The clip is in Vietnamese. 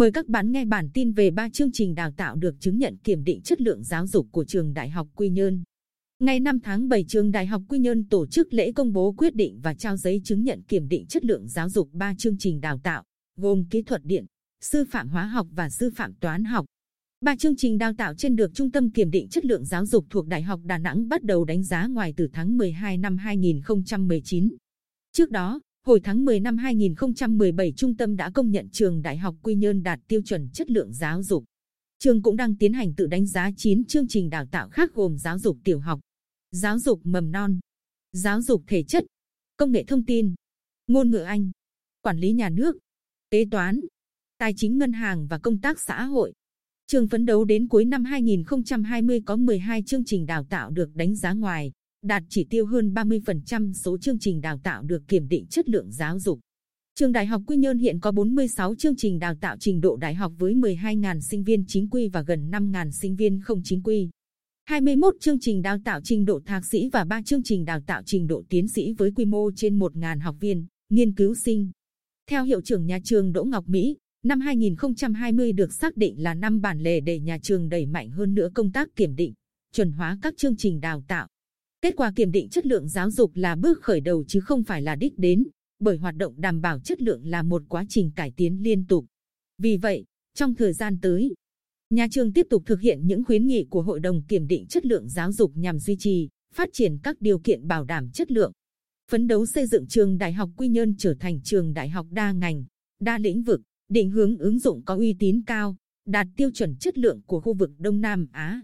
Mời các bạn nghe bản tin về ba chương trình đào tạo được chứng nhận kiểm định chất lượng giáo dục của trường Đại học Quy Nhơn. Ngày 5 tháng 7 trường Đại học Quy Nhơn tổ chức lễ công bố quyết định và trao giấy chứng nhận kiểm định chất lượng giáo dục ba chương trình đào tạo, gồm kỹ thuật điện, sư phạm hóa học và sư phạm toán học. Ba chương trình đào tạo trên được Trung tâm Kiểm định Chất lượng Giáo dục thuộc Đại học Đà Nẵng bắt đầu đánh giá ngoài từ tháng 12 năm 2019. Trước đó, hồi tháng 10 năm 2017 Trung tâm đã công nhận trường Đại học Quy Nhơn đạt tiêu chuẩn chất lượng giáo dục. Trường cũng đang tiến hành tự đánh giá 9 chương trình đào tạo khác gồm giáo dục tiểu học, giáo dục mầm non, giáo dục thể chất, công nghệ thông tin, ngôn ngữ Anh, quản lý nhà nước, kế toán, tài chính ngân hàng và công tác xã hội. Trường phấn đấu đến cuối năm 2020 có 12 chương trình đào tạo được đánh giá ngoài, đạt chỉ tiêu hơn 30% số chương trình đào tạo được kiểm định chất lượng giáo dục. Trường Đại học Quy Nhơn hiện có 46 chương trình đào tạo trình độ đại học với 12.000 sinh viên chính quy và gần 5.000 sinh viên không chính quy. 21 chương trình đào tạo trình độ thạc sĩ và 3 chương trình đào tạo trình độ tiến sĩ với quy mô trên 1.000 học viên, nghiên cứu sinh. Theo hiệu trưởng nhà trường Đỗ Ngọc Mỹ, năm 2020 được xác định là năm bản lề để nhà trường đẩy mạnh hơn nữa công tác kiểm định, chuẩn hóa các chương trình đào tạo. Kết quả kiểm định chất lượng giáo dục là bước khởi đầu chứ không phải là đích đến, bởi hoạt động đảm bảo chất lượng là một quá trình cải tiến liên tục. Vì vậy, trong thời gian tới, nhà trường tiếp tục thực hiện những khuyến nghị của Hội đồng Kiểm định Chất lượng Giáo dục nhằm duy trì, phát triển các điều kiện bảo đảm chất lượng. Phấn đấu xây dựng trường Đại học Quy Nhơn trở thành trường đại học đa ngành, đa lĩnh vực, định hướng ứng dụng có uy tín cao, đạt tiêu chuẩn chất lượng của khu vực Đông Nam Á.